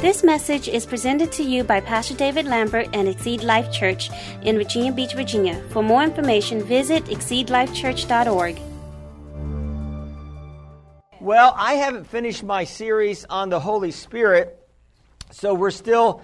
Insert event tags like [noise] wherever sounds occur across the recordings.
This message is presented to you by Pastor David Lambert and Exceed Life Church in Virginia Beach, Virginia. For more information, visit exceedlifechurch.org. Well, I haven't finished my series on the Holy Spirit, so we're still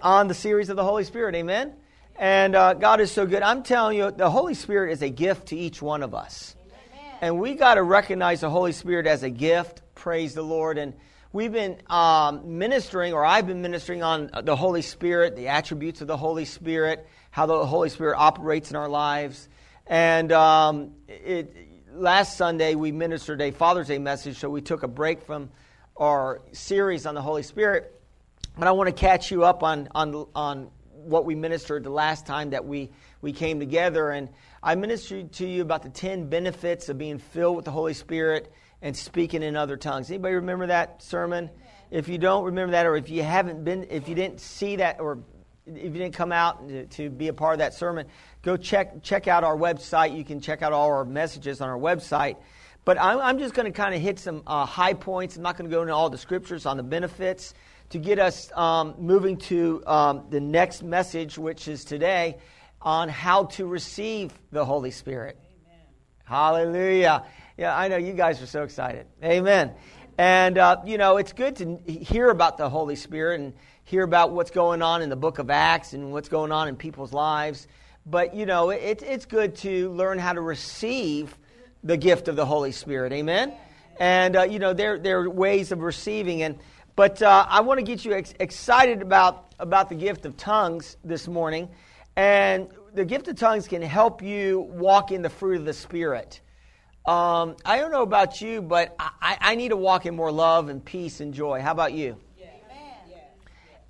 on the series of the Holy Spirit. Amen? And uh, God is so good. I'm telling you, the Holy Spirit is a gift to each one of us. Amen. And we got to recognize the Holy Spirit as a gift. Praise the Lord. And we've been um, ministering, or I've been ministering on the Holy Spirit, the attributes of the Holy Spirit, how the Holy Spirit operates in our lives. And um, it, last Sunday we ministered a Father's Day message, so we took a break from our series on the Holy Spirit. But I want to catch you up on, on, on what we ministered the last time that we, we came together. And I ministered to you about the 10 benefits of being filled with the Holy Spirit and speaking in other tongues. Anybody remember that sermon? If you don't remember that, or if you haven't been, if you didn't see that, or if you didn't come out to, to be a part of that sermon, go check check out our website. You can check out all our messages on our website. But I'm, I'm just going to kind of hit some uh, high points. I'm not going to go into all the scriptures on the benefits to get us um, moving to um, the next message, which is today on how to receive the Holy Spirit. Amen. Hallelujah. Yeah, I know you guys are so excited. Amen. And, uh, you know, it's good to hear about the Holy Spirit and hear about what's going on in the book of Acts and what's going on in people's lives. But, you know, it, it's good to learn how to receive the gift of the Holy Spirit. Amen? And, uh, you know, there, there are ways of receiving. And, but uh, I want to get you ex- excited about, about the gift of tongues this morning. And the gift of tongues can help you walk in the fruit of the Spirit. Um, I don't know about you, but I, I need to walk in more love and peace and joy. How about you?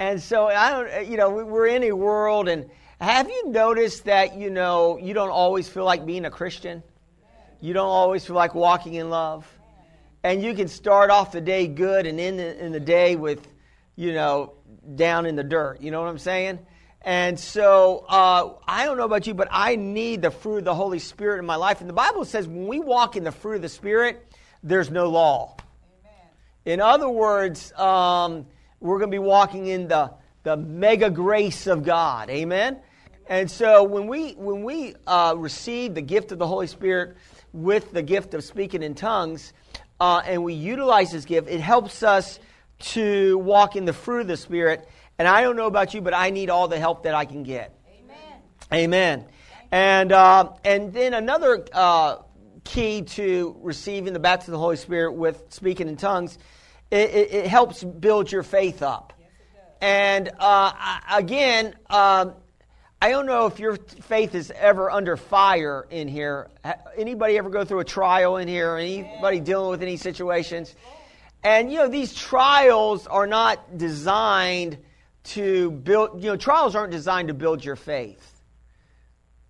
And so I don't, you know, we're in a world, and have you noticed that you know you don't always feel like being a Christian? You don't always feel like walking in love, and you can start off the day good and end in the day with, you know, down in the dirt. You know what I'm saying? And so uh, I don't know about you, but I need the fruit of the Holy Spirit in my life. And the Bible says when we walk in the fruit of the Spirit, there's no law. Amen. In other words, um, we're going to be walking in the, the mega grace of God. Amen? And so when we, when we uh, receive the gift of the Holy Spirit with the gift of speaking in tongues, uh, and we utilize this gift, it helps us to walk in the fruit of the Spirit. And I don't know about you, but I need all the help that I can get. Amen. Amen. And, uh, and then another uh, key to receiving the baptism of the Holy Spirit with speaking in tongues it, it, it helps build your faith up. and uh, again, um, I don't know if your faith is ever under fire in here. Anybody ever go through a trial in here? Anybody dealing with any situations? And you know, these trials are not designed to build. You know, trials aren't designed to build your faith.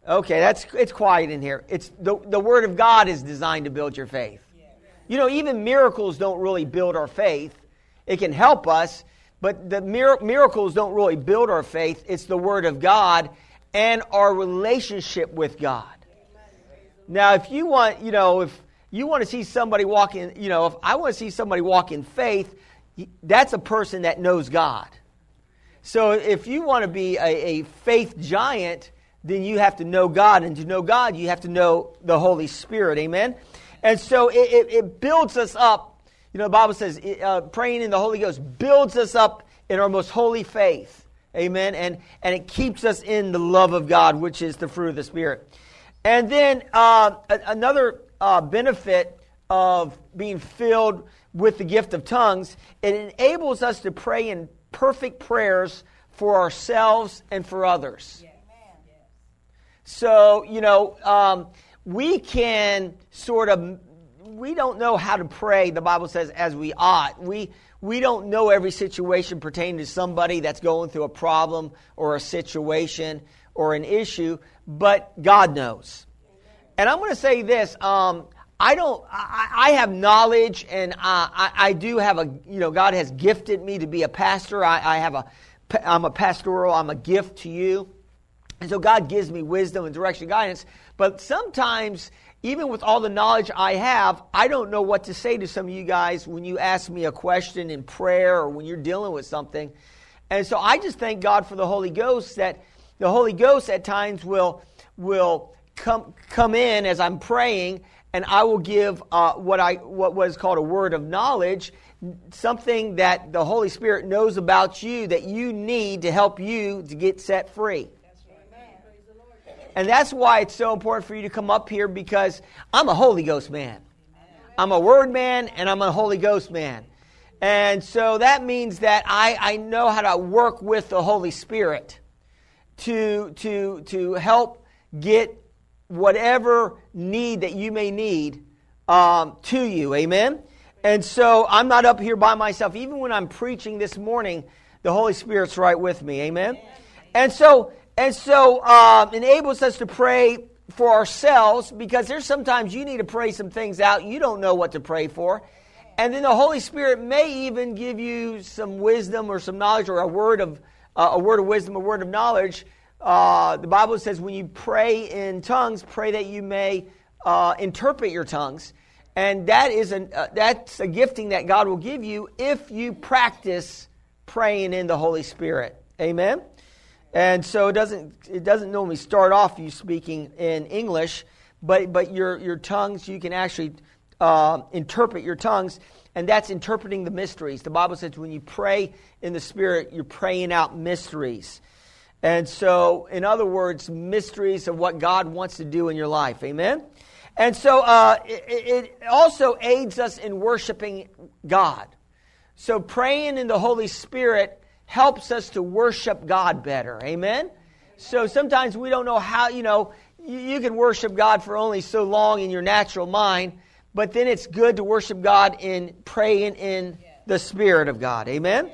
Okay, that's it's quiet in here. It's the the Word of God is designed to build your faith. You know, even miracles don't really build our faith. It can help us, but the mir- miracles don't really build our faith. It's the Word of God and our relationship with God. Now, if you want, you know, if you want to see somebody walk in, you know, if I want to see somebody walk in faith, that's a person that knows God. So if you want to be a, a faith giant, then you have to know God. And to know God, you have to know the Holy Spirit. Amen? And so it, it, it builds us up. You know, the Bible says uh, praying in the Holy Ghost builds us up in our most holy faith. Amen. And, and it keeps us in the love of God, which is the fruit of the Spirit. And then uh, another uh, benefit of being filled with the gift of tongues, it enables us to pray in perfect prayers for ourselves and for others. So, you know, um, we can sort of we don't know how to pray the bible says as we ought. We we don't know every situation pertaining to somebody that's going through a problem or a situation or an issue but god knows. And i'm going to say this um, i don't I, I, have knowledge and I, I, do have a you know god has gifted me to be a pastor I, I have a i'm a pastoral i'm a gift to you and so God gives me wisdom and direction, and guidance. But sometimes even with all the knowledge I have, I don't know what to say to some of you guys when you ask me a question in prayer or when you're dealing with something. And so I just thank God for the Holy Ghost that the Holy Ghost at times will, will come, come in as I'm praying and I will give uh, what, I, what was called a word of knowledge, something that the Holy Spirit knows about you that you need to help you to get set free. And that's why it's so important for you to come up here because I'm a Holy Ghost man. I'm a Word man and I'm a Holy Ghost man. And so that means that I, I know how to work with the Holy Spirit to, to, to help get whatever need that you may need um, to you. Amen? And so I'm not up here by myself. Even when I'm preaching this morning, the Holy Spirit's right with me. Amen? And so and so uh, enables us to pray for ourselves because there's sometimes you need to pray some things out you don't know what to pray for. And then the Holy Spirit may even give you some wisdom or some knowledge or a word of, uh, a word of wisdom, a word of knowledge. Uh, the Bible says when you pray in tongues, pray that you may uh, interpret your tongues. And that is a, uh, that's a gifting that God will give you if you practice praying in the Holy Spirit. Amen? And so it doesn't, it doesn't normally start off you speaking in English, but, but your, your tongues, you can actually uh, interpret your tongues, and that's interpreting the mysteries. The Bible says when you pray in the Spirit, you're praying out mysteries. And so, in other words, mysteries of what God wants to do in your life. Amen? And so uh, it, it also aids us in worshiping God. So praying in the Holy Spirit helps us to worship God better. Amen? So sometimes we don't know how, you know, you, can worship God for only so long in your natural mind, but then it's good to worship God in praying in the Spirit of God. Amen?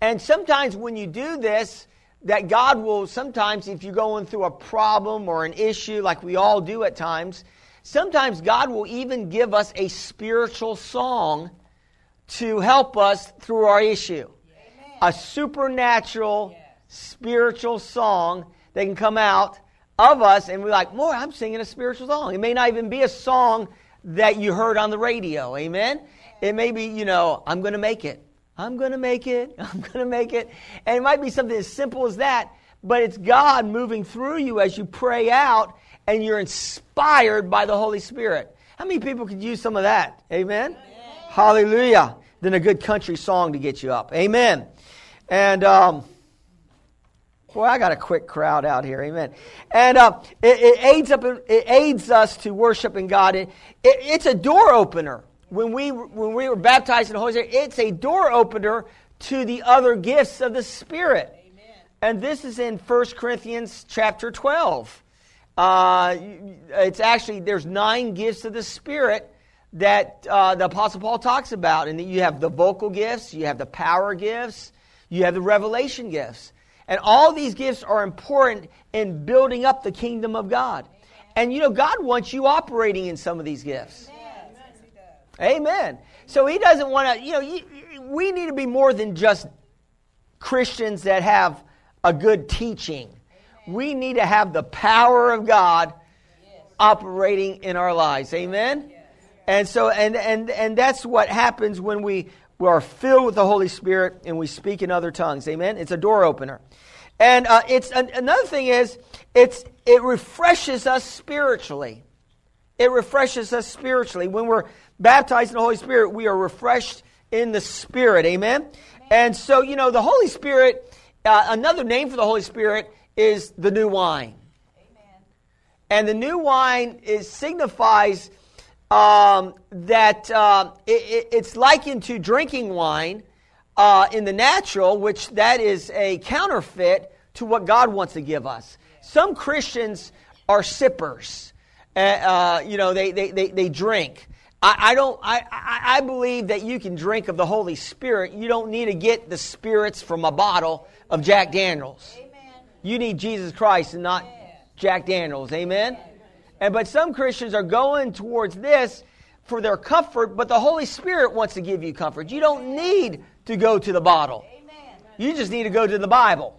And sometimes when you do this, that God will sometimes, if you're going through a problem or an issue like we all do at times, sometimes God will even give us a spiritual song to help us through our issue a supernatural, spiritual song that can come out of us, and we're like, boy, I'm singing a spiritual song. It may not even be a song that you heard on the radio. Amen? It may be, you know, I'm going to make it. I'm going to make it. [laughs] I'm going to make it. And it might be something as simple as that, but it's God moving through you as you pray out and you're inspired by the Holy Spirit. How many people could use some of that? Amen? Hallelujah. Then a good country song to get you up. Amen. And, um, boy, I got a quick crowd out here. Amen. And uh, it, it, aids up, it aids us to worshiping God. It, it, it's a door opener. When we, when we were baptized in the Holy Spirit, it's a door opener to the other gifts of the Spirit. Amen. And this is in 1 Corinthians chapter 12. Uh, it's actually, there's nine gifts of the Spirit that uh, the Apostle Paul talks about. And you have the vocal gifts, you have the power gifts, you have the revelation gifts. And all these gifts are important in building up the kingdom of God. And you know, God wants you operating in some of these gifts. Amen. So He doesn't want to, you know, we need to be more than just Christians that have a good teaching. We need to have the power of God operating in our lives. Amen. And so, and, and, and that's what happens when we we are filled with the Holy Spirit and we speak in other tongues. Amen. It's a door opener. And uh, it's another thing is it's it refreshes us spiritually. It refreshes us spiritually. When we're baptized in the Holy Spirit, we are refreshed in the Spirit. Amen. Amen. And so you know the Holy Spirit. Uh, another name for the Holy Spirit is the new wine. Amen. And the new wine is signifies um, that uh, it, it's likened to drinking wine uh, in the natural, which that is a counterfeit to what God wants to give us. Some Christians are sippers. Uh, uh you know, they, they, they, they drink. I, I don't. I, I believe that you can drink of the Holy Spirit. You don't need to get the spirits from a bottle of Jack Daniels. Amen. You need Jesus Christ and not Jack Daniels. Amen. And but some Christians are going towards this for their comfort, but the Holy Spirit wants to give you comfort. You don't need to go to the bottle. You just need to go to the Bible.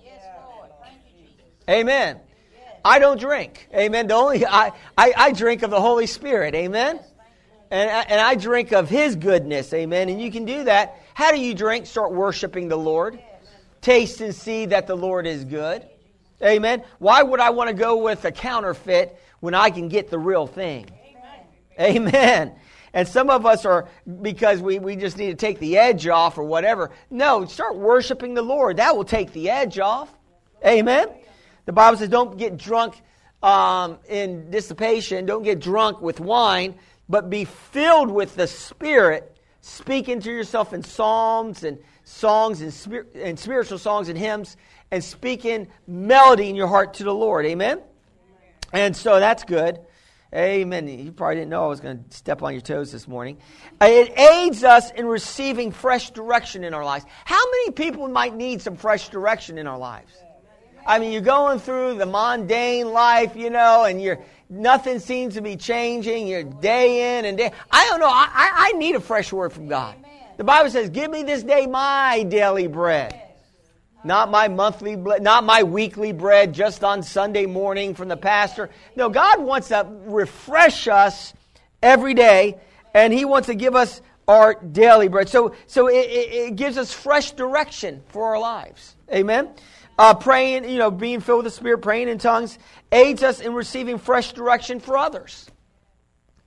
Amen. I don't drink. Amen. The only I, I, I drink of the Holy Spirit. Amen. And I, and I drink of His goodness. Amen. And you can do that. How do you drink? Start worshiping the Lord. Taste and see that the Lord is good. Amen. Why would I want to go with a counterfeit when I can get the real thing? Amen. Amen. And some of us are because we, we just need to take the edge off or whatever. No, start worshiping the Lord. That will take the edge off. Amen. The Bible says don't get drunk um, in dissipation, don't get drunk with wine, but be filled with the Spirit, speaking to yourself in psalms and songs and, spir- and spiritual songs and hymns, and speaking melody in your heart to the Lord. Amen? And so that's good. Amen. You probably didn't know I was going to step on your toes this morning. Uh, it aids us in receiving fresh direction in our lives. How many people might need some fresh direction in our lives? I mean, you're going through the mundane life, you know, and you're nothing seems to be changing. You're day in and day. I don't know. I, I need a fresh word from God. The Bible says, "Give me this day my daily bread." Not my monthly, not my weekly bread just on Sunday morning from the pastor. No, God wants to refresh us every day, and He wants to give us our daily bread. So, so it, it, it gives us fresh direction for our lives. Amen. Uh, praying, you know, being filled with the Spirit, praying in tongues, aids us in receiving fresh direction for others.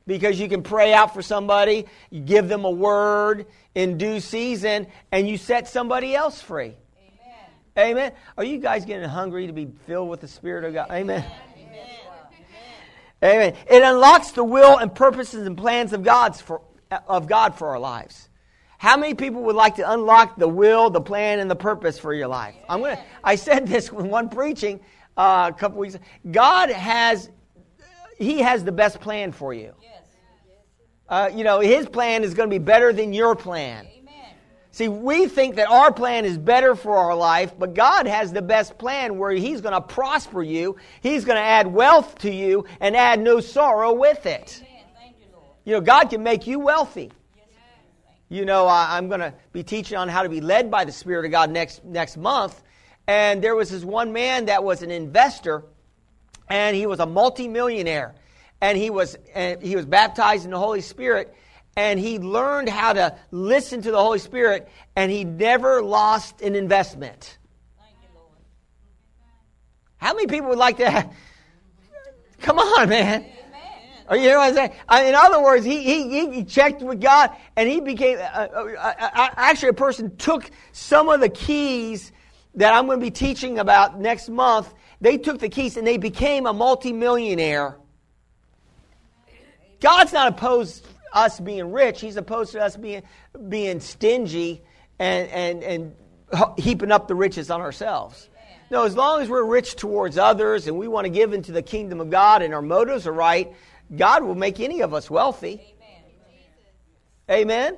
Because you can pray out for somebody, you give them a word in due season, and you set somebody else free. Amen. Are you guys getting hungry to be filled with the Spirit of God? Amen. Amen. Amen. It unlocks the will and purposes and plans of God's for, of God for our lives. How many people would like to unlock the will, the plan, and the purpose for your life? I'm gonna. I said this [laughs] when one preaching uh, a couple weeks. God has, He has the best plan for you. Uh, you know, His plan is going to be better than your plan. See, we think that our plan is better for our life, but God has the best plan where He's going to prosper you, He's going to add wealth to you, and add no sorrow with it. You, know, God can make you wealthy. You know, I'm going to be teaching on how to be led by the Spirit of God next, next month. And there was this one man that was an investor, and he was a multimillionaire. And he was, and he was baptized in the Holy Spirit and he learned how to listen to the Holy Spirit, and he never lost an investment. How many people would like to? Come on, man. Or you know what I'm saying? In other words, he, he, he checked with God, and he became uh, uh, uh, actually a person took some of the keys that I'm going to be teaching about next month. They took the keys and they became a multimillionaire. God's not opposed us being rich. He's opposed to us being, being stingy and, and, and heaping up the riches on ourselves. No, as long as we're rich towards others and we want to give into the kingdom of God and our motives are right, God will make any of us wealthy. Amen.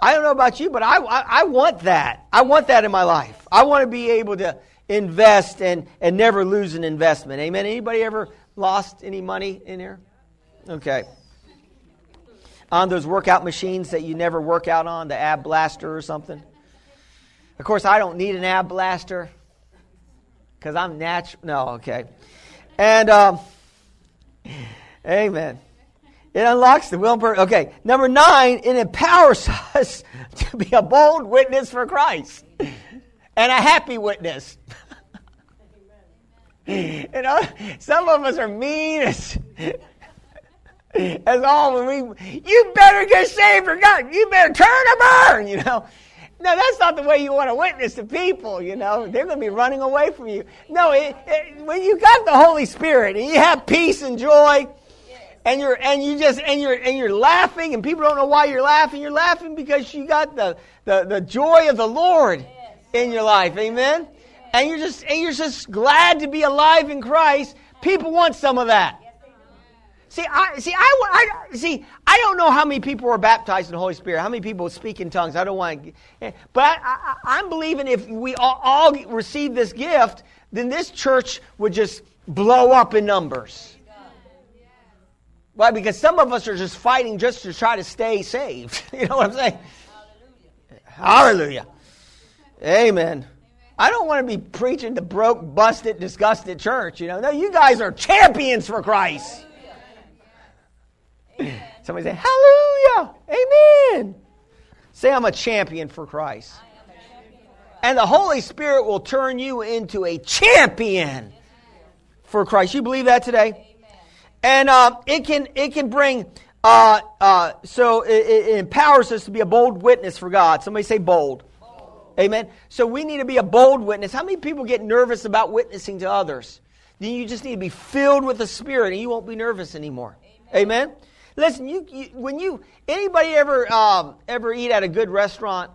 I don't know about you, but I, I, I, want that. I want that in my life. I want to be able to invest and, and never lose an investment. Amen. Anybody ever lost any money in here? Okay on those workout machines that you never work out on, the ab blaster or something. Of course, I don't need an ab blaster because I'm natural. No, okay. And, um, amen. It unlocks the will. Okay, number nine, it empowers [laughs] us to be a bold witness for Christ and a happy witness. [laughs] you know, some of us are mean as [laughs] as all when we, you better get saved or God, you better turn or burn, you know. No, that's not the way you want to witness to people, you know. They're going to be running away from you. No, it, it, when you got the Holy Spirit and you have peace and joy, and you're and you just and you're and you're laughing, and people don't know why you're laughing. You're laughing because you got the the, the joy of the Lord in your life, amen. And you're just and you're just glad to be alive in Christ. People want some of that. See, I see. I, I see. I don't know how many people are baptized in the Holy Spirit. How many people speak in tongues? I don't want to. Eh, but I, am believing if we all, all receive this gift, then this church would just blow up in numbers. Why? Because some of us are just fighting just to try to stay saved. [laughs] you know what I'm saying? Hallelujah. Hallelujah. Amen. I don't want to be preaching to broke, busted, disgusted church. You know, no, you guys are champions for Christ. [clears throat] Somebody say, Hallelujah, Amen. Say, I'm a champion for Christ. And the Holy Spirit will turn you into a champion for Christ. You believe that today? And uh, it can it can bring uh, uh, so it, it, empowers us to be a bold witness for God. Somebody say bold. bold. Amen. So we need to be a bold witness. How many people get nervous about witnessing to others? Then you just need to be filled with the Spirit, and you won't be nervous anymore. Amen. Amen? Listen, you, you, when you anybody ever um, ever eat at a good restaurant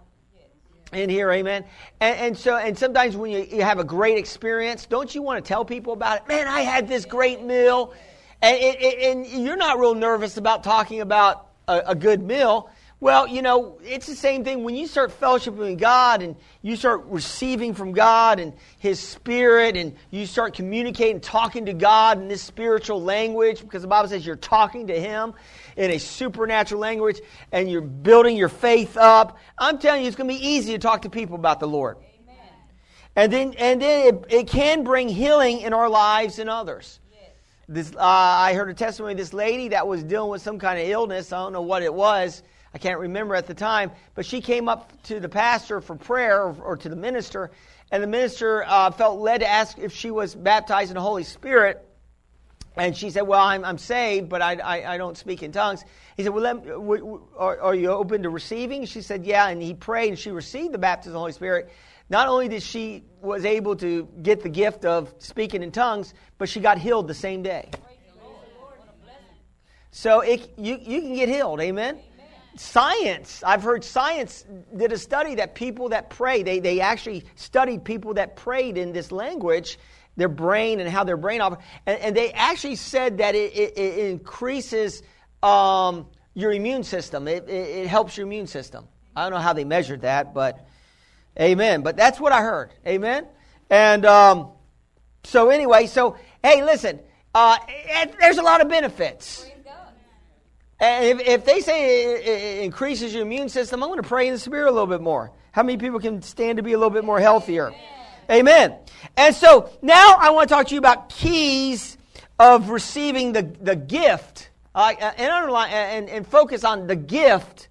in here, amen. And, and, so, and sometimes when you, you have a great experience, don't you want to tell people about it? Man, I had this great meal, and, and, and you're not real nervous about talking about a, a good meal. Well, you know, it's the same thing when you start fellowshipping with God and you start receiving from God and His Spirit and you start communicating, talking to God in this spiritual language because the Bible says you're talking to Him in a supernatural language and you're building your faith up. I'm telling you, it's going to be easy to talk to people about the Lord. Amen. And then, and then it, it can bring healing in our lives and others. This, uh, I heard a testimony of this lady that was dealing with some kind of illness. I don't know what it was I can't remember at the time, but she came up to the pastor for prayer or, or to the minister, and the minister uh, felt led to ask if she was baptized in the Holy Spirit. And she said, Well, I'm, I'm saved, but I, I, I don't speak in tongues. He said, Well, let, w- w- are, are you open to receiving? She said, Yeah. And he prayed, and she received the baptism of the Holy Spirit. Not only did she was able to get the gift of speaking in tongues, but she got healed the same day. So it, you, you can get healed. Amen science i've heard science did a study that people that pray they, they actually studied people that prayed in this language their brain and how their brain operates and, and they actually said that it, it, it increases um, your immune system it, it, helps your immune system i don't know how they measured that but amen but that's what i heard amen and um, so anyway so hey listen uh, there's a lot of benefits and if, if they say it, it increases your immune system, I'm going to pray in the Spirit a little bit more. How many people can stand to be a little bit more healthier? Amen. And so now I want to talk to you about keys of receiving the, the gift uh, and, underline, and, and focus on the gift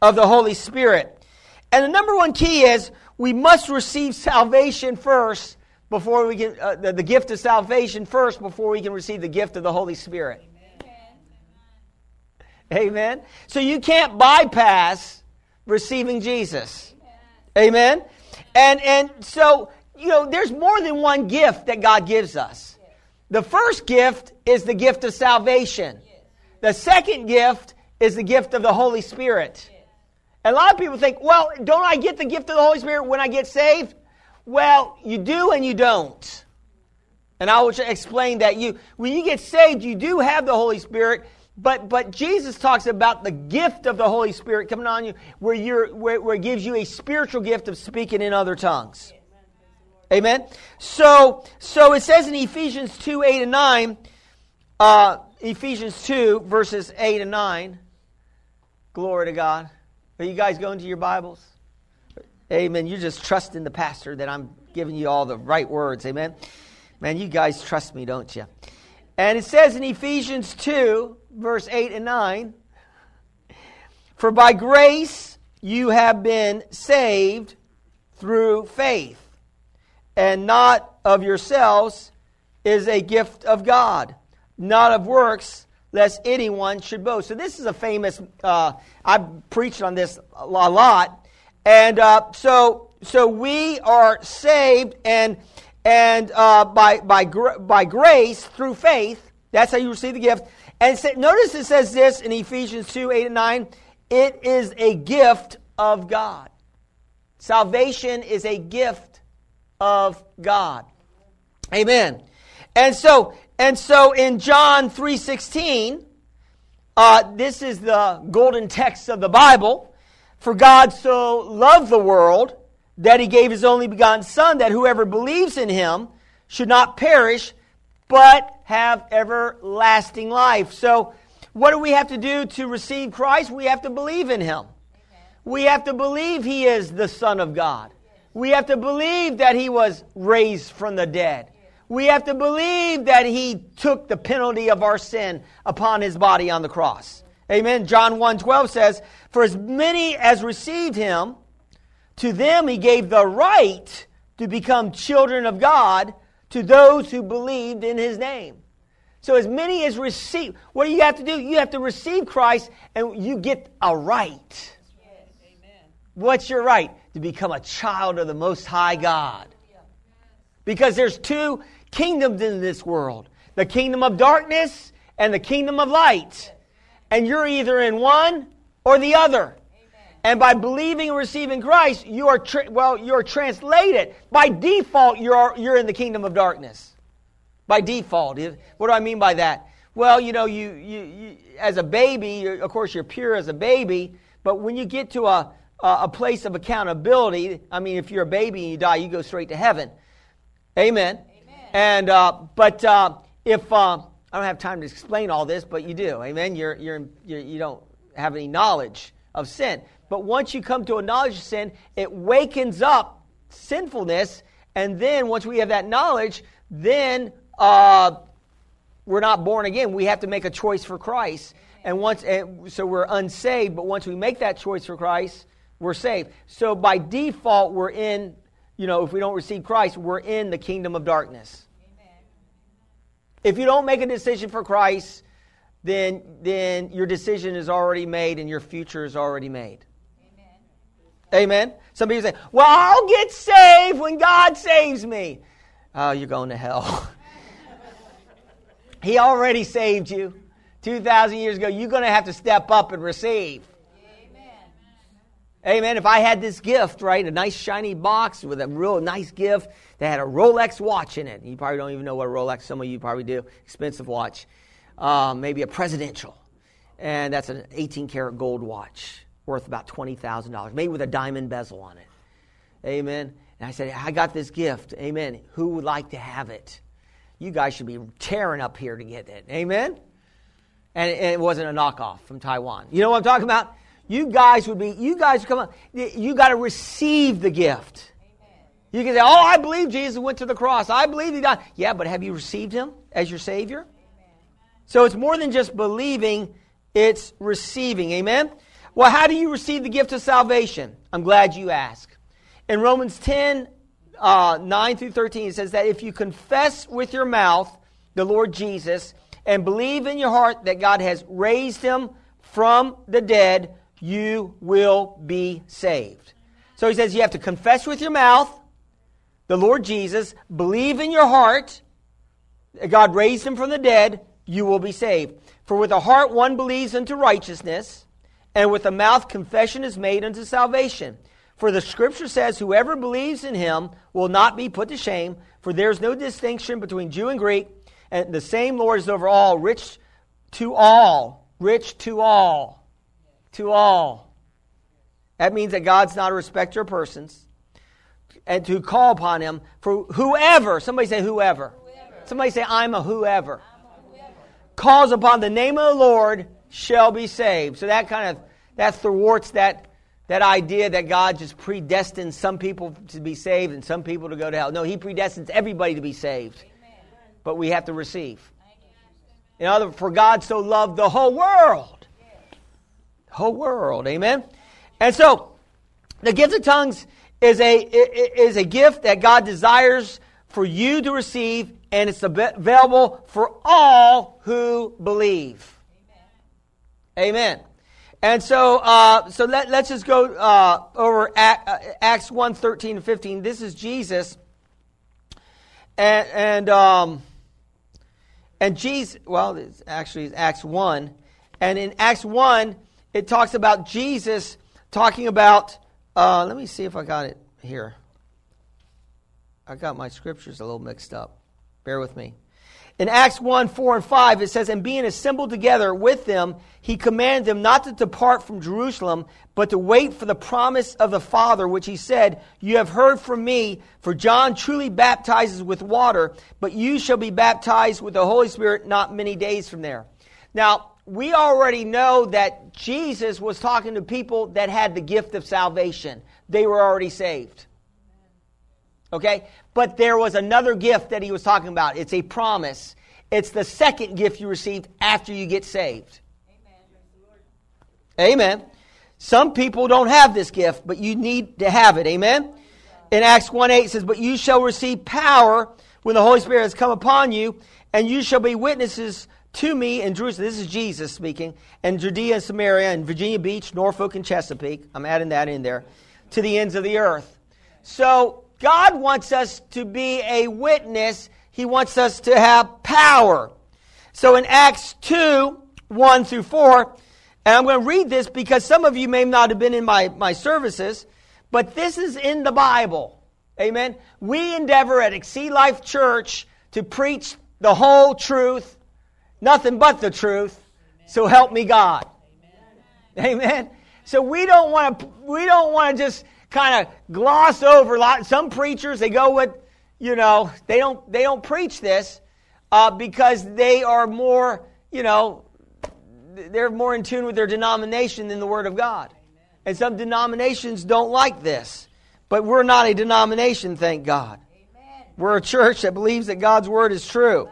of the Holy Spirit. And the number one key is we must receive salvation first before we can, uh, the, the gift of salvation first before we can receive the gift of the Holy Spirit. Amen. So you can't bypass receiving Jesus. Amen. And and so you know there's more than one gift that God gives us. The first gift is the gift of salvation. The second gift is the gift of the Holy Spirit. A lot of people think, well, don't I get the gift of the Holy Spirit when I get saved? Well, you do and you don't. And I will explain that you when you get saved, you do have the Holy Spirit, but, but Jesus talks about the gift of the Holy Spirit coming on you, where, you're, where, where it gives you a spiritual gift of speaking in other tongues. Amen. So, so it says in Ephesians 2 8 and 9, uh, Ephesians 2, verses 8 and 9. Glory to God. Are you guys going to your Bibles? Amen. You're just trusting the pastor that I'm giving you all the right words. Amen. Man, you guys trust me, don't you? And it says in Ephesians 2, verse 8 and 9 For by grace you have been saved through faith, and not of yourselves is a gift of God, not of works, lest anyone should boast. So this is a famous. Uh, I've preached on this a lot, and uh, so so we are saved and and uh, by by by grace through faith. That's how you receive the gift. And notice it says this in Ephesians 2 8 and 9 it is a gift of God. Salvation is a gift of God. Amen. And so, and so in John 3.16, uh, this is the golden text of the Bible. For God so loved the world that he gave his only begotten Son, that whoever believes in him should not perish, but have everlasting life. So, what do we have to do to receive Christ? We have to believe in Him. We have to believe He is the Son of God. We have to believe that he was raised from the dead. We have to believe that he took the penalty of our sin upon his body on the cross. Amen. John 1:12 says, "For as many as received him, to them he gave the right to become children of God to those who believed in his name." So as many as receive, what do you have to do? You have to receive Christ and you get a right. What's your right? To become a child of the Most High God. Because there's two kingdoms in this world the kingdom of darkness and the kingdom of light. And you're either in one or the other. And by believing and receiving Christ, you are tra- well, you're translated. By default, you're you're in the kingdom of darkness. By default, what do I mean by that? Well, you know, you, you, you as a baby, of course, you're pure as a baby. But when you get to a a place of accountability, I mean, if you're a baby and you die, you go straight to heaven. Amen. Amen. And uh, but uh, if uh, I don't have time to explain all this, but you do, amen. You're, you're, you're you don't have any knowledge of sin, but once you come to a knowledge of sin, it wakens up sinfulness, and then once we have that knowledge, then uh, we're not born again. We have to make a choice for Christ, and once and so we're unsaved. But once we make that choice for Christ, we're saved. So by default, we're in you know, if we don't receive Christ, we're in the kingdom of darkness. Amen. If you don't make a decision for Christ, then, then your decision is already made and your future is already made. Amen. Amen. Some people say, well, I'll get saved when God saves me. Oh, you're going to hell. [laughs] he already saved you 2,000 years ago. You're going to have to step up and receive. Amen. If I had this gift, right, a nice shiny box with a real nice gift that had a Rolex watch in it, you probably don't even know what a Rolex, some of you probably do, expensive watch, um, maybe a presidential, and that's an 18 karat gold watch worth about $20,000, maybe with a diamond bezel on it. Amen. And I said, I got this gift. Amen. Who would like to have it? You guys should be tearing up here to get it. Amen. And it wasn't a knockoff from Taiwan. You know what I'm talking about? You guys would be, you guys come up, you got to receive the gift. You can say, Oh, I believe Jesus went to the cross. I believe he died. Yeah, but have you received him as your Savior? So it's more than just believing, it's receiving. Amen? Well, how do you receive the gift of salvation? I'm glad you asked. In Romans 10, uh, 9 through 13, it says that if you confess with your mouth the Lord Jesus and believe in your heart that God has raised him from the dead, you will be saved. So he says you have to confess with your mouth the Lord Jesus, believe in your heart God raised him from the dead, you will be saved. For with the heart one believes unto righteousness, and with the mouth confession is made unto salvation. For the scripture says, Whoever believes in him will not be put to shame, for there is no distinction between Jew and Greek, and the same Lord is over all, rich to all, rich to all to all. That means that God's not a respecter of persons. And to call upon Him for whoever, somebody say whoever. whoever. Somebody say, I'm a whoever. I'm a whoever. Calls upon the name of the Lord shall be saved. So that kind of, that thwarts that, that idea that God just predestines some people to be saved and some people to go to hell. No, He predestines everybody to be saved. Amen. But we have to receive. In other for God so loved the whole world whole world. Amen? And so, the gift of tongues is a, is a gift that God desires for you to receive, and it's available for all who believe. Amen. Amen. And so, uh, so let, us just go uh, over uh, Acts 1 13 and 15. This is Jesus. And, and, um, and Jesus, well, it's actually Acts 1. And in Acts 1, it talks about Jesus talking about, uh, let me see if I got it here. I got my scriptures a little mixed up. Bear with me. In Acts 1 4 and 5, it says, And being assembled together with them, he commanded them not to depart from Jerusalem, but to wait for the promise of the Father, which he said, You have heard from me, for John truly baptizes with water, but you shall be baptized with the Holy Spirit not many days from there. Now, we already know that Jesus was talking to people that had the gift of salvation. They were already saved. Okay? But there was another gift that he was talking about. It's a promise. It's the second gift you receive after you get saved. Amen. Amen. Some people don't have this gift, but you need to have it. Amen. In Acts 1 8 says, But you shall receive power when the Holy Spirit has come upon you, and you shall be witnesses to me in Jerusalem. This is Jesus speaking, and Judea and Samaria and Virginia Beach, Norfolk and Chesapeake. I'm adding that in there. To the ends of the earth. So God wants us to be a witness. He wants us to have power. So in Acts 2, 1 through 4, and I'm going to read this because some of you may not have been in my, my services, but this is in the Bible. Amen. We endeavor at Exceed Life Church to preach the whole truth, nothing but the truth. So help me God. Amen. So we don't want to we don't want to just kind of gloss over a lot. Some preachers they go with you know they don't they don't preach this uh, because they are more you know they're more in tune with their denomination than the Word of God. And some denominations don't like this. But we're not a denomination, thank God. We're a church that believes that God's Word is true.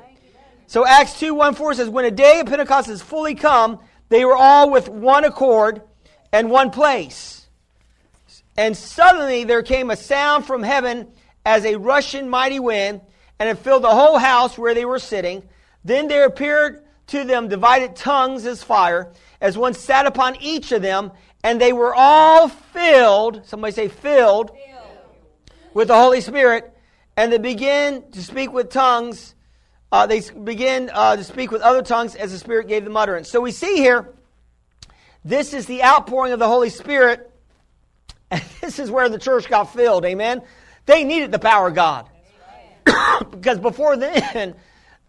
So Acts 2 1 4 says, When a day of Pentecost is fully come, they were all with one accord and one place. And suddenly there came a sound from heaven as a rushing mighty wind, and it filled the whole house where they were sitting. Then there appeared to them divided tongues as fire, as one sat upon each of them, and they were all filled, somebody say filled, filled. with the Holy Spirit, and they began to speak with tongues. Uh, they began uh, to speak with other tongues as the Spirit gave them utterance. So we see here, this is the outpouring of the Holy Spirit, [laughs] and this is where the church got filled. Amen. They needed the power of God. [coughs] because before then,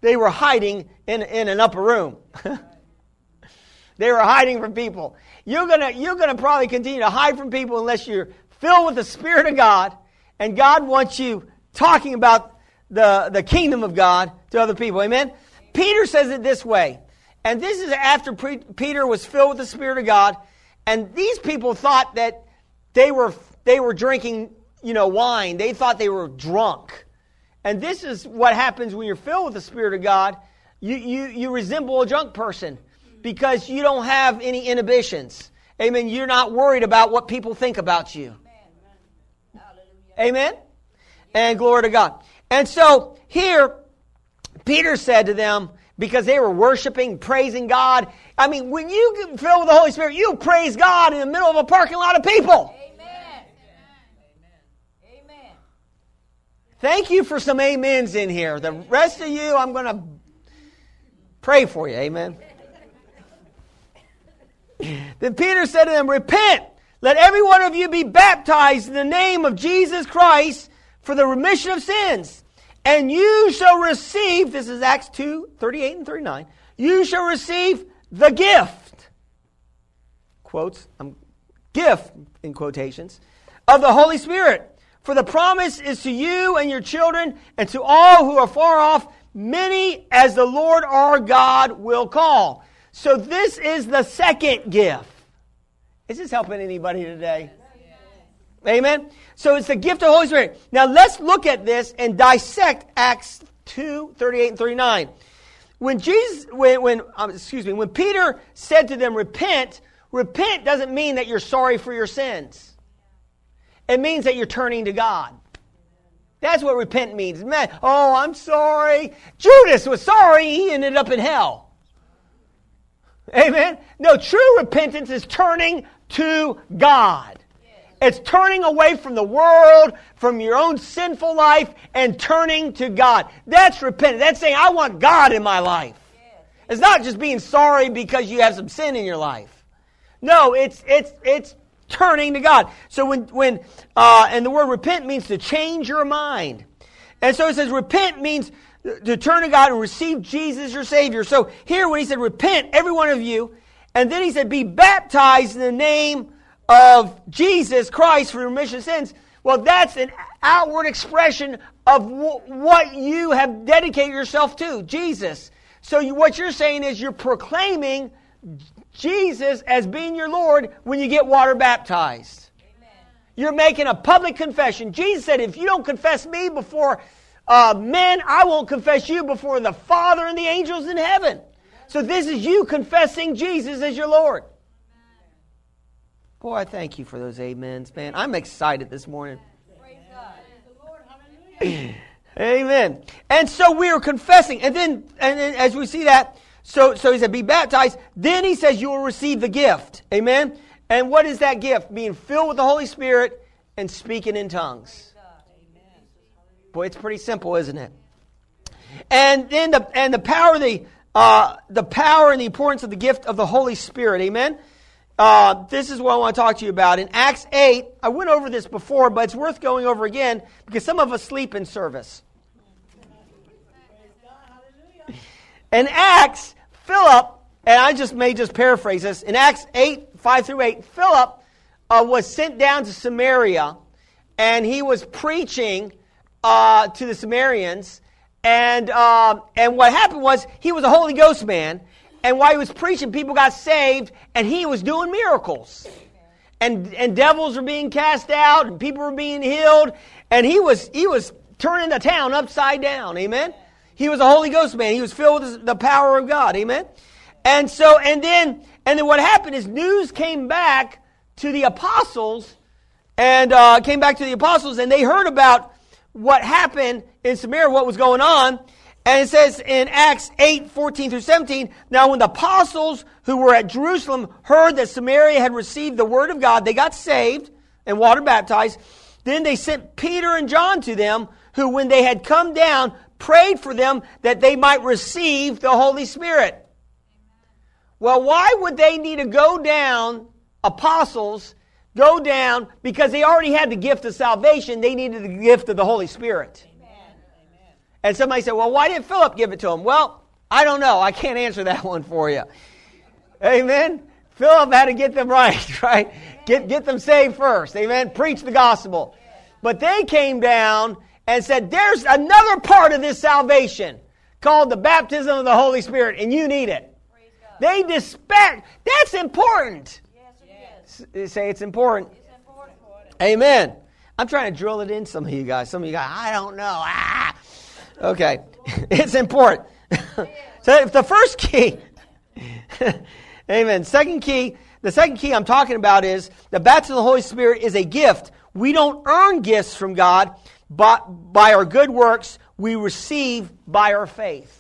they were hiding in, in an upper room. [laughs] they were hiding from people. You're gonna, you're gonna probably continue to hide from people unless you're filled with the Spirit of God, and God wants you talking about the, the kingdom of God to other people. Amen? Peter says it this way, and this is after pre- Peter was filled with the Spirit of God, and these people thought that they were, they were drinking, you know, wine. They thought they were drunk. And this is what happens when you're filled with the Spirit of God. You, you, you resemble a drunk person because you don't have any inhibitions. Amen. You're not worried about what people think about you. Amen. And glory to God. And so here, Peter said to them, because they were worshiping, praising God. I mean, when you get filled with the Holy Spirit, you praise God in the middle of a parking lot of people. Amen. Amen. Amen. Thank you for some amens in here. The rest of you, I'm going to pray for you. Amen. [laughs] then Peter said to them, Repent. Let every one of you be baptized in the name of Jesus Christ for the remission of sins. And you shall receive, this is Acts 2 38 and 39, you shall receive the gift, quotes, um, gift in quotations, of the Holy Spirit. For the promise is to you and your children and to all who are far off, many as the Lord our God will call. So this is the second gift. Is this helping anybody today? Amen. So it's the gift of the Holy Spirit. Now let's look at this and dissect Acts 2, 38 and 39. When Jesus, when, when um, excuse me, when Peter said to them, repent, repent doesn't mean that you're sorry for your sins. It means that you're turning to God. That's what repent means. Man, oh, I'm sorry. Judas was sorry. He ended up in hell. Amen. No, true repentance is turning to God. It's turning away from the world, from your own sinful life, and turning to God. That's repentance. That's saying, I want God in my life. It's not just being sorry because you have some sin in your life. No, it's, it's, it's turning to God. So when, when, uh, and the word repent means to change your mind. And so it says repent means to turn to God and receive Jesus your Savior. So here when he said repent, every one of you, and then he said be baptized in the name of Jesus Christ for remission of sins. Well, that's an outward expression of w- what you have dedicated yourself to, Jesus. So you, what you're saying is you're proclaiming Jesus as being your Lord when you get water baptized. Amen. You're making a public confession. Jesus said, if you don't confess me before uh, men, I won't confess you before the Father and the angels in heaven. So this is you confessing Jesus as your Lord. Boy, I thank you for those amens, man. I'm excited this morning. Praise God. [clears throat] Amen. And so we are confessing. And then, and then as we see that, so, so he said, be baptized. Then he says you will receive the gift. Amen. And what is that gift? Being filled with the Holy Spirit and speaking in tongues. Boy, it's pretty simple, isn't it? And then the and the power the uh, the power and the importance of the gift of the Holy Spirit. Amen. Uh, this is what I want to talk to you about. In Acts 8, I went over this before, but it's worth going over again because some of us sleep in service. [laughs] In Acts, Philip, and I just may just paraphrase this, in Acts 8, 5 through 8, Philip uh, was sent down to Samaria and he was preaching uh, to the Samaritans. And, uh, and what happened was he was a Holy Ghost man. And while he was preaching, people got saved and he was doing miracles. And, and devils were being cast out and people were being healed. And he was, he was turning the town upside down. Amen. He was a Holy Ghost man. He was filled with the power of God. Amen. And so, and then, and then what happened is news came back to the apostles and uh, came back to the apostles and they heard about what happened in Samaria, what was going on. And it says in Acts 8, 14 through 17, now when the apostles who were at Jerusalem heard that Samaria had received the word of God, they got saved and water baptized. Then they sent Peter and John to them, who when they had come down, prayed for them that they might receive the Holy Spirit. Well, why would they need to go down, apostles, go down, because they already had the gift of salvation, they needed the gift of the Holy Spirit. And somebody said, well, why didn't Philip give it to him? Well, I don't know. I can't answer that [laughs] one for you. Amen. Philip had to get them right, [laughs] right? Get, get them saved first. Amen. Preach the gospel. But they came down and said, there's another part of this salvation called the baptism of the Holy Spirit, and you need it. They disparage. That's important. Yes, it is. Say it's important. It's important. Amen. I'm trying to drill it in some of you guys. Some of you guys, I don't know. Ah. Okay. [laughs] it's important. [laughs] so the first key, [laughs] amen. Second key, the second key I'm talking about is the baptism of the Holy Spirit is a gift. We don't earn gifts from God, but by our good works, we receive by our faith.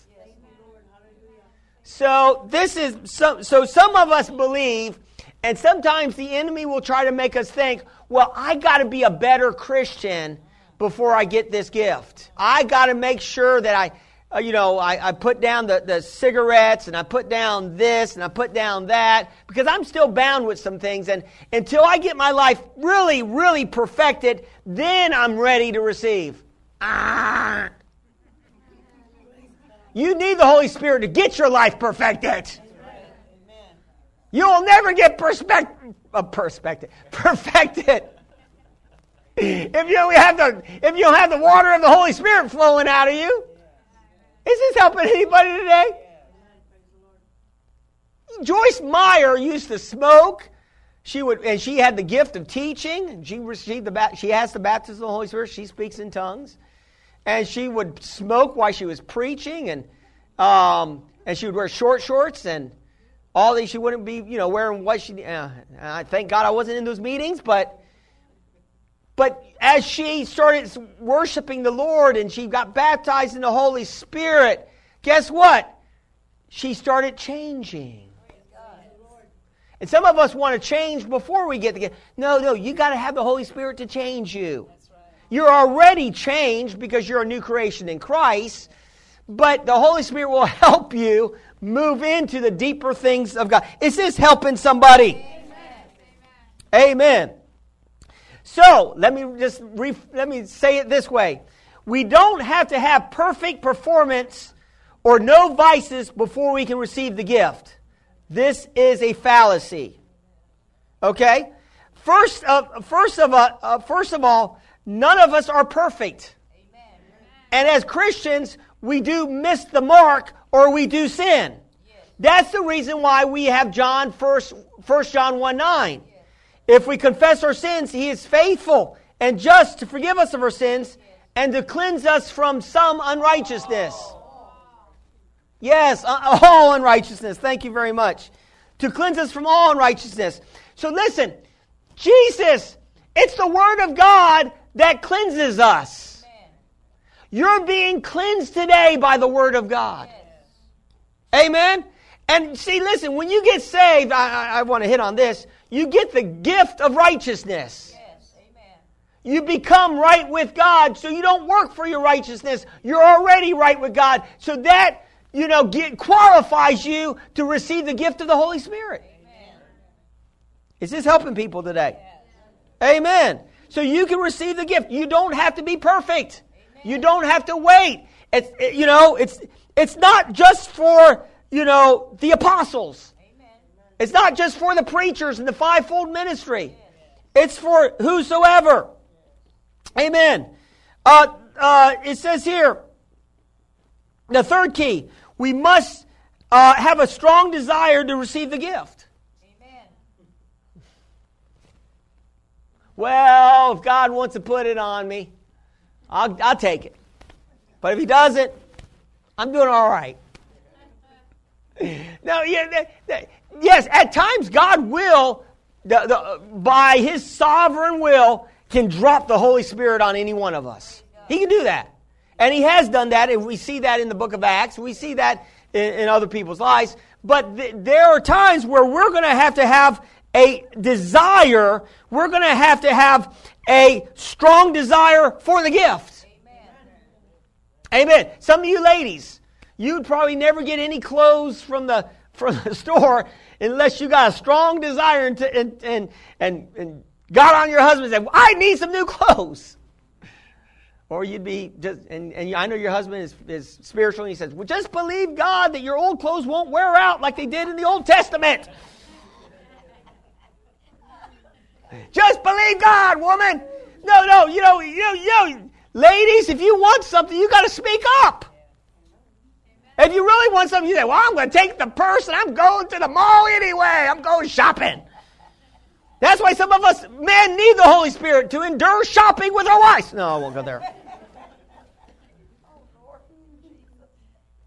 So this is so, so some of us believe, and sometimes the enemy will try to make us think, well, I got to be a better Christian before I get this gift. I got to make sure that I, uh, you know, I, I put down the, the cigarettes and I put down this and I put down that because I'm still bound with some things. And until I get my life really, really perfected, then I'm ready to receive. Ah. You need the Holy Spirit to get your life perfected. You'll never get perspective, uh, perspective, [laughs] perfected. [laughs] If you don't have the if you have the water of the Holy Spirit flowing out of you, is this helping anybody today? Joyce Meyer used to smoke. She would, and she had the gift of teaching. She received the she has the baptism of the Holy Spirit. She speaks in tongues and she would smoke while she was preaching, and um, and she would wear short shorts and all these. She wouldn't be, you know, wearing what she. Uh, I thank God I wasn't in those meetings, but but as she started worshiping the Lord and she got baptized in the Holy Spirit, guess what? She started changing. And some of us want to change before we get the gift. No, no, you got to have the Holy Spirit to change you. You're already changed because you're a new creation in Christ, but the Holy Spirit will [laughs] help you move into the deeper things of God. Is this helping somebody? Amen. Amen. So, let me just re- let me say it this way. We don't have to have perfect performance or no vices before we can receive the gift. This is a fallacy. Okay? First of, first of, uh, first of all, None of us are perfect. Amen. And as Christians, we do miss the mark or we do sin. Yes. That's the reason why we have John first, first John 1 9. If we confess our sins, He is faithful and just to forgive us of our sins and to cleanse us from some unrighteousness. Yes, uh, all unrighteousness. Thank you very much. To cleanse us from all unrighteousness. So listen, Jesus, it's the Word of God that cleanses us. You're being cleansed today by the Word of God. Amen? And see, listen, when you get saved, I, I, I want to hit on this, you get the gift of righteousness. You become right with God, so you don't work for your righteousness. You're already right with God. So that, you know, get, qualifies you to receive the gift of the Holy Spirit. Amen. Is this helping people today? Yes. Amen. So you can receive the gift. You don't have to be perfect. Amen. You don't have to wait. It's, it, you know, it's, it's not just for, you know, the apostles. It's not just for the preachers and the fivefold ministry. It's for whosoever. Amen. Uh, uh, it says here, the third key, we must uh, have a strong desire to receive the gift. Amen. Well, if God wants to put it on me, I'll, I'll take it. But if He doesn't, I'm doing all right. [laughs] now, yeah, yes, at times God will, the, the, by His sovereign will, can drop the Holy Spirit on any one of us. He can do that. And he has done that, and we see that in the book of Acts. We see that in, in other people's lives. But th- there are times where we're going to have to have a desire, we're going to have to have a strong desire for the gift. Amen. Amen. Some of you ladies, you'd probably never get any clothes from the from the [laughs] store unless you got a strong desire and and and, and, and got on your husband and said, I need some new clothes. Or you'd be just, and, and I know your husband is, is spiritual, and he says, Well, just believe God that your old clothes won't wear out like they did in the Old Testament. [laughs] just believe God, woman. No, no, you know, you you ladies, if you want something, you got to speak up. If you really want something, you say, Well, I'm going to take the purse and I'm going to the mall anyway. I'm going shopping. That's why some of us men need the Holy Spirit to endure shopping with our wives. No, I won't go there.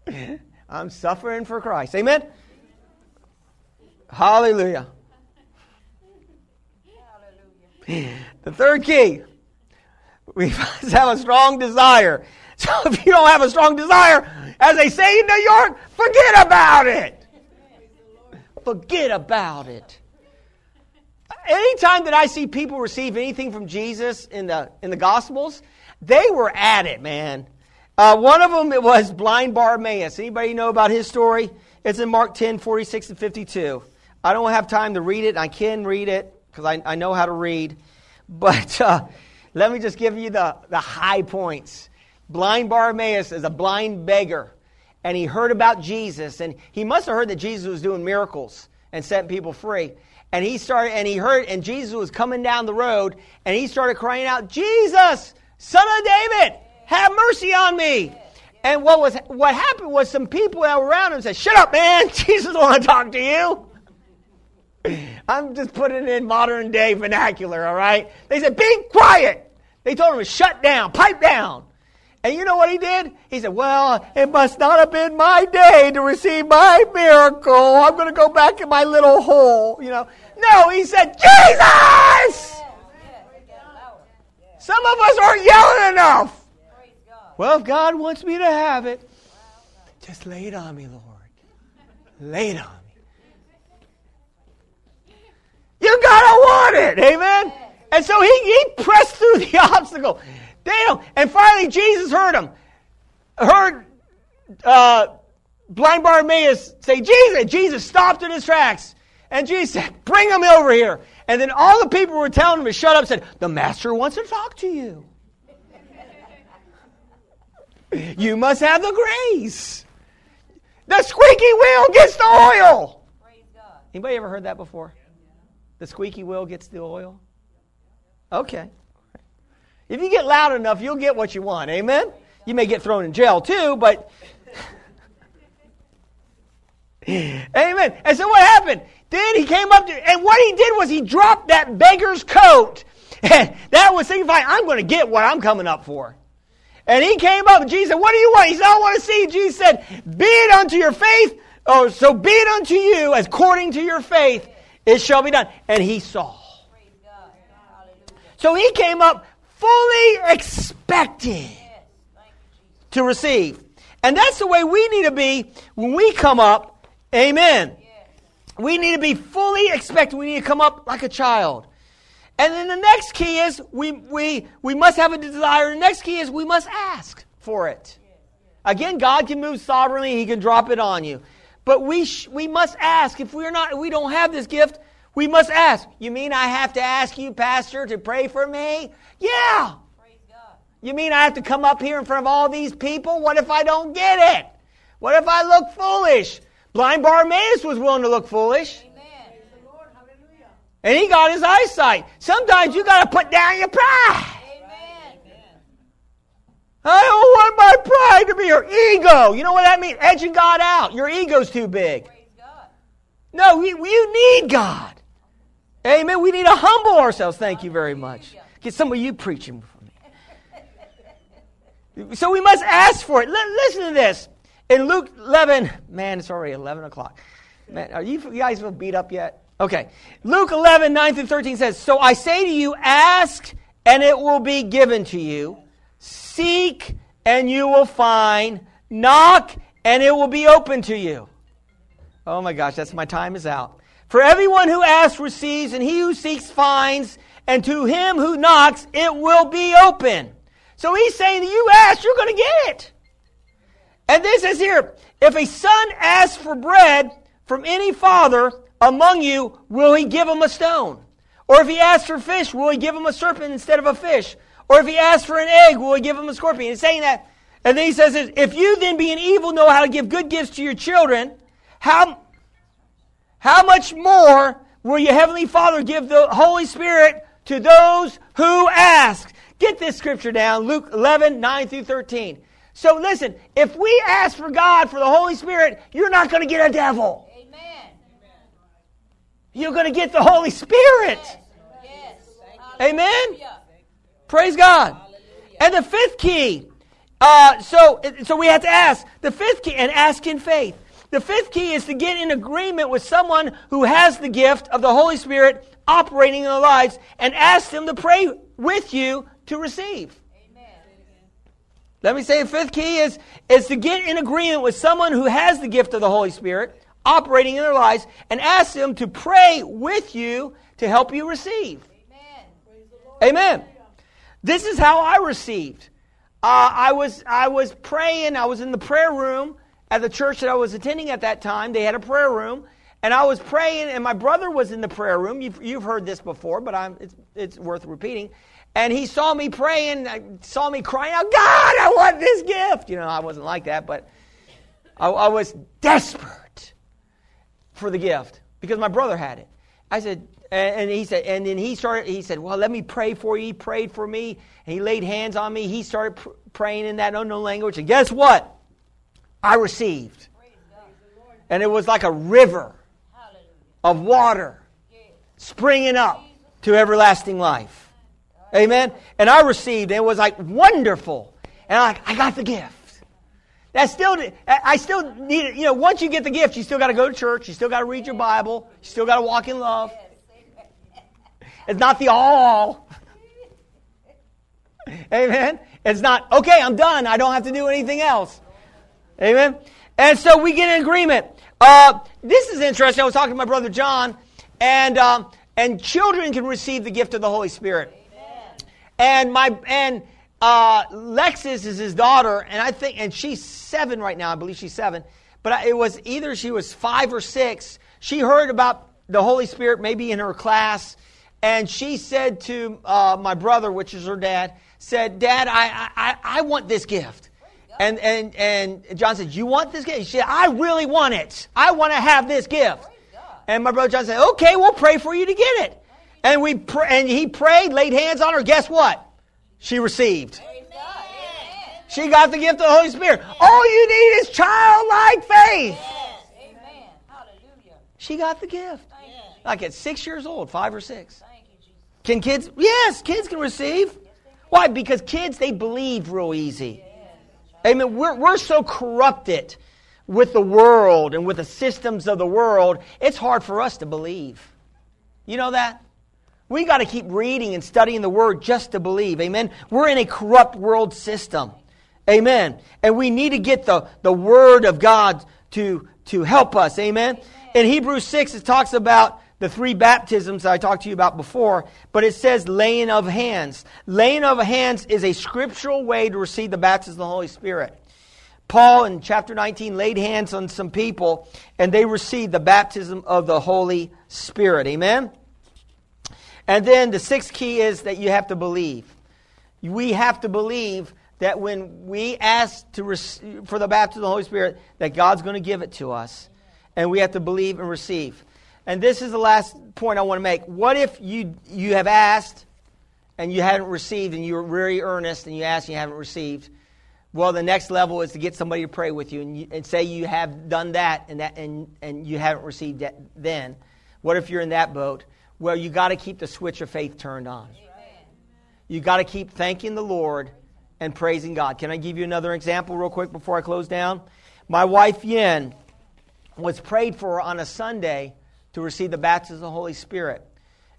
[laughs] I'm suffering for Christ. Amen? Hallelujah. The third key, we must [laughs] have a strong desire. So if you don't have a strong desire, as they say in New York, forget about it. Forget about it anytime that I see people receive anything from Jesus in the in the Gospels, they were at it, man. Uh, one of them it was blind Bartimaeus. Anybody know about his story? It's in Mark 10, 46 and 52. I don't have time to read it. I can read it because I, I know how to read. But uh, let me just give you the, the high points. Blind Bartimaeus is a blind beggar, and he heard about Jesus, and he must have heard that Jesus was doing miracles and setting people free and he started and he heard and Jesus was coming down the road and he started crying out, "Jesus, son of David, have mercy on me." And what was what happened was some people that were around him said, "Shut up, man! [laughs] Jesus want to talk to you." I'm just putting it in modern day vernacular, all right? They said, "Be quiet." They told him to shut down, pipe down. And you know what he did? He said, Well, it must not have been my day to receive my miracle. I'm going to go back in my little hole. You know, no, he said, Jesus! Some of us aren't yelling enough. Well, if God wants me to have it, just lay it on me, Lord. Lay it on me. You gotta want it, amen? And so he, he pressed through the [laughs] obstacle. They don't. And finally, Jesus heard him. Heard uh, blind Bartimaeus say, Jesus. Jesus stopped in his tracks. And Jesus said, Bring him over here. And then all the people were telling him to shut up said, The master wants to talk to you. [laughs] you must have the grace. The squeaky wheel gets the oil. Anybody ever heard that before? The squeaky wheel gets the oil? Okay. If you get loud enough, you'll get what you want. Amen? You may get thrown in jail too, but. [laughs] Amen. And so what happened? Then he came up to, and what he did was he dropped that beggar's coat. [laughs] And that was signifying, I'm going to get what I'm coming up for. And he came up, and Jesus said, What do you want? He said, I want to see. Jesus said, Be it unto your faith, oh, so be it unto you, as according to your faith, it shall be done. And he saw. So he came up fully expecting to receive. And that's the way we need to be when we come up. Amen. We need to be fully expecting. We need to come up like a child. And then the next key is we, we, we must have a desire. The next key is we must ask for it. Again, God can move sovereignly. He can drop it on you. But we, sh- we must ask. If we're not, we don't have this gift, we must ask. You mean I have to ask you, Pastor, to pray for me? Yeah. You mean I have to come up here in front of all these people? What if I don't get it? What if I look foolish? Blind Bartimaeus was willing to look foolish. Amen. And he got his eyesight. Sometimes you got to put down your pride. Amen. I don't want my pride to be your ego. You know what that means? Edging God out. Your ego's too big. No, you, you need God. Amen. We need to humble ourselves. Thank you very much. Get some of you preaching for me. So we must ask for it. L- listen to this. In Luke 11, man, it's already 11 o'clock. Man, are you, you guys beat up yet? Okay. Luke 11, 9 through 13 says, So I say to you, ask and it will be given to you. Seek and you will find. Knock and it will be open to you. Oh my gosh, that's my time is out. For everyone who asks receives, and he who seeks finds, and to him who knocks it will be open. So he's saying you ask, you're going to get it. And this is here, if a son asks for bread from any father among you, will he give him a stone? Or if he asks for fish, will he give him a serpent instead of a fish? Or if he asks for an egg, will he give him a scorpion? He's saying that. And then he says, if you then being evil know how to give good gifts to your children, how, how much more will your heavenly Father give the Holy Spirit to those who ask? Get this scripture down, Luke 11, 9 through 13. So listen, if we ask for God for the Holy Spirit, you're not going to get a devil. Amen. You're going to get the Holy Spirit. Yes. Yes. Amen. Praise God. Hallelujah. And the fifth key. Uh, so, so we have to ask the fifth key and ask in faith. The fifth key is to get in agreement with someone who has the gift of the Holy Spirit operating in their lives and ask them to pray with you to receive. Amen. Let me say the fifth key is, is to get in agreement with someone who has the gift of the Holy Spirit operating in their lives and ask them to pray with you to help you receive. Amen. Amen. This is how I received. Uh, I was I was praying. I was in the prayer room at the church that I was attending at that time. They had a prayer room, and I was praying, and my brother was in the prayer room. You've, you've heard this before, but I'm, it's, it's worth repeating. And he saw me praying, uh, saw me crying out, God, I want this gift. You know, I wasn't like that, but I, I was desperate for the gift because my brother had it. I said, and, he said, and then he started, he said, well, let me pray for you. He prayed for me, and he laid hands on me. He started pr- praying in that unknown language. And guess what? I received. And it was like a river of water springing up to everlasting life. Amen. And I received, and it was like wonderful. And I, I got the gift. That still, I still need it. You know, once you get the gift, you still got to go to church. You still got to read your Bible. You still got to walk in love. It's not the all. Amen. It's not, okay, I'm done. I don't have to do anything else. Amen. And so we get an agreement. Uh, this is interesting. I was talking to my brother John, and um, and children can receive the gift of the Holy Spirit. Amen. And my and uh, Lexus is his daughter, and I think, and she's seven right now. I believe she's seven. But it was either she was five or six. She heard about the Holy Spirit maybe in her class, and she said to uh, my brother, which is her dad, said, "Dad, I I, I want this gift." And, and, and John said, You want this gift? She said, I really want it. I want to have this gift. And my brother John said, Okay, we'll pray for you to get it. And, we pr- and he prayed, laid hands on her. Guess what? She received. She got the gift of the Holy Spirit. All you need is childlike faith. She got the gift. Like at six years old, five or six. Can kids? Yes, kids can receive. Why? Because kids, they believe real easy. Amen. We're, we're so corrupted with the world and with the systems of the world, it's hard for us to believe. You know that? We got to keep reading and studying the Word just to believe. Amen. We're in a corrupt world system. Amen. And we need to get the, the Word of God to, to help us. Amen. In Hebrews 6, it talks about the three baptisms I talked to you about before, but it says laying of hands. Laying of hands is a scriptural way to receive the baptism of the Holy Spirit. Paul in chapter 19 laid hands on some people and they received the baptism of the Holy Spirit. Amen? And then the sixth key is that you have to believe. We have to believe that when we ask to receive, for the baptism of the Holy Spirit, that God's going to give it to us. And we have to believe and receive. And this is the last point I want to make. What if you, you have asked and you haven't received and you're very earnest and you ask and you haven't received? Well, the next level is to get somebody to pray with you and, you, and say you have done that and, that and, and you haven't received that then. What if you're in that boat? Well, you got to keep the switch of faith turned on. You got to keep thanking the Lord and praising God. Can I give you another example real quick before I close down? My wife Yen was prayed for on a Sunday to receive the baptism of the Holy Spirit.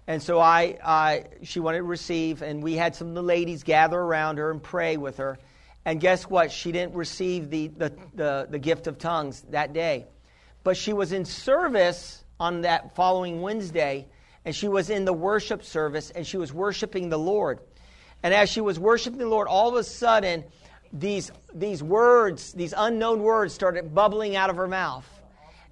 And so I, I, she wanted to receive, and we had some of the ladies gather around her and pray with her. And guess what? She didn't receive the, the, the, the gift of tongues that day. But she was in service on that following Wednesday, and she was in the worship service, and she was worshiping the Lord. And as she was worshiping the Lord, all of a sudden, these, these words, these unknown words, started bubbling out of her mouth.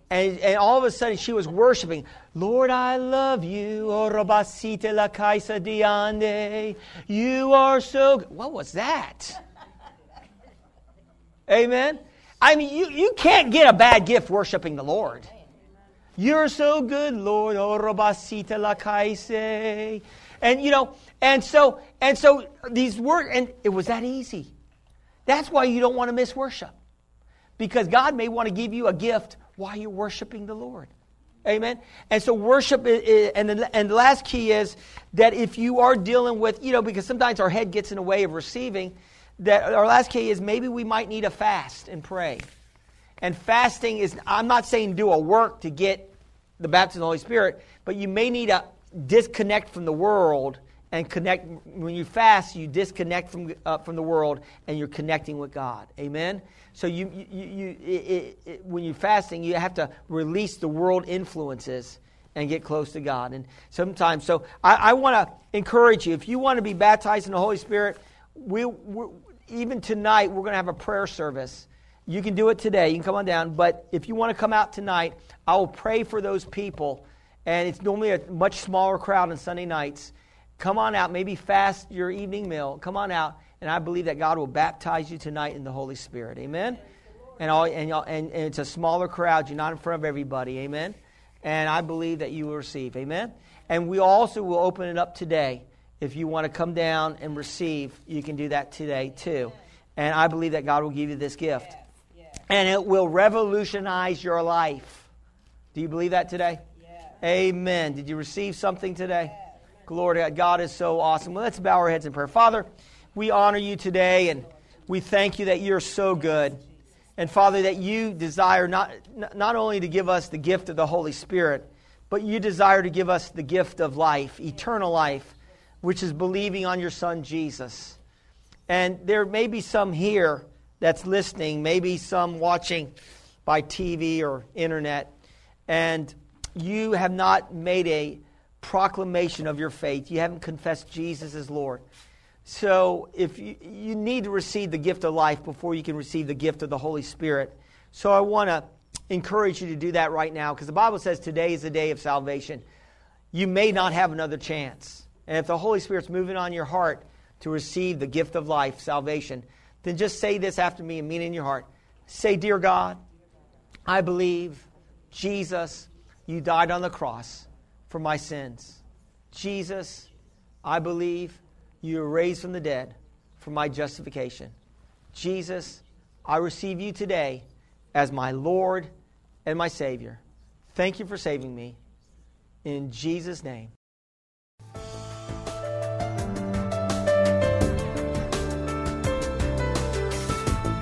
And, and all of a sudden, she was worshiping, Lord, I love you. Oh, la kaisa diande. You are so good. What was that? Amen. I mean, you, you can't get a bad gift worshiping the Lord. You're so good, Lord. Robasita la kaise. And you know, and so and so these words, and it was that easy. That's why you don't want to miss worship. Because God may want to give you a gift while you're worshiping the Lord. Amen. And so worship, is, and the, and the last key is that if you are dealing with, you know, because sometimes our head gets in the way of receiving, that our last key is maybe we might need a fast and pray. And fasting is, I'm not saying do a work to get the baptism of the Holy Spirit, but you may need to disconnect from the world and connect. When you fast, you disconnect from, uh, from the world and you're connecting with God. Amen? So you, you, you it, it, when you're fasting, you have to release the world influences and get close to God. And sometimes, so I, I want to encourage you, if you want to be baptized in the Holy Spirit, we, even tonight, we're going to have a prayer service. You can do it today. You can come on down. But if you want to come out tonight, I will pray for those people. And it's normally a much smaller crowd on Sunday nights. Come on out. Maybe fast your evening meal. Come on out. And I believe that God will baptize you tonight in the Holy Spirit. Amen? And, all, and, and, and it's a smaller crowd. You're not in front of everybody. Amen? And I believe that you will receive. Amen? And we also will open it up today if you want to come down and receive, you can do that today too. And I believe that God will give you this gift. And it will revolutionize your life. Do you believe that today? Amen. Did you receive something today? Glory to God. God is so awesome. Well, let's bow our heads in prayer. Father, we honor you today and we thank you that you're so good. And Father, that you desire not, not only to give us the gift of the Holy Spirit, but you desire to give us the gift of life, eternal life which is believing on your son Jesus. And there may be some here that's listening, maybe some watching by TV or internet, and you have not made a proclamation of your faith. You haven't confessed Jesus as Lord. So if you, you need to receive the gift of life before you can receive the gift of the Holy Spirit. So I want to encourage you to do that right now because the Bible says today is the day of salvation. You may not have another chance. And if the Holy Spirit's moving on your heart to receive the gift of life, salvation, then just say this after me and mean it in your heart. Say, Dear God, I believe, Jesus, you died on the cross for my sins. Jesus, I believe you were raised from the dead for my justification. Jesus, I receive you today as my Lord and my Savior. Thank you for saving me. In Jesus' name.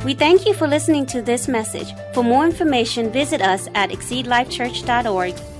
We thank you for listening to this message. For more information, visit us at exceedlifechurch.org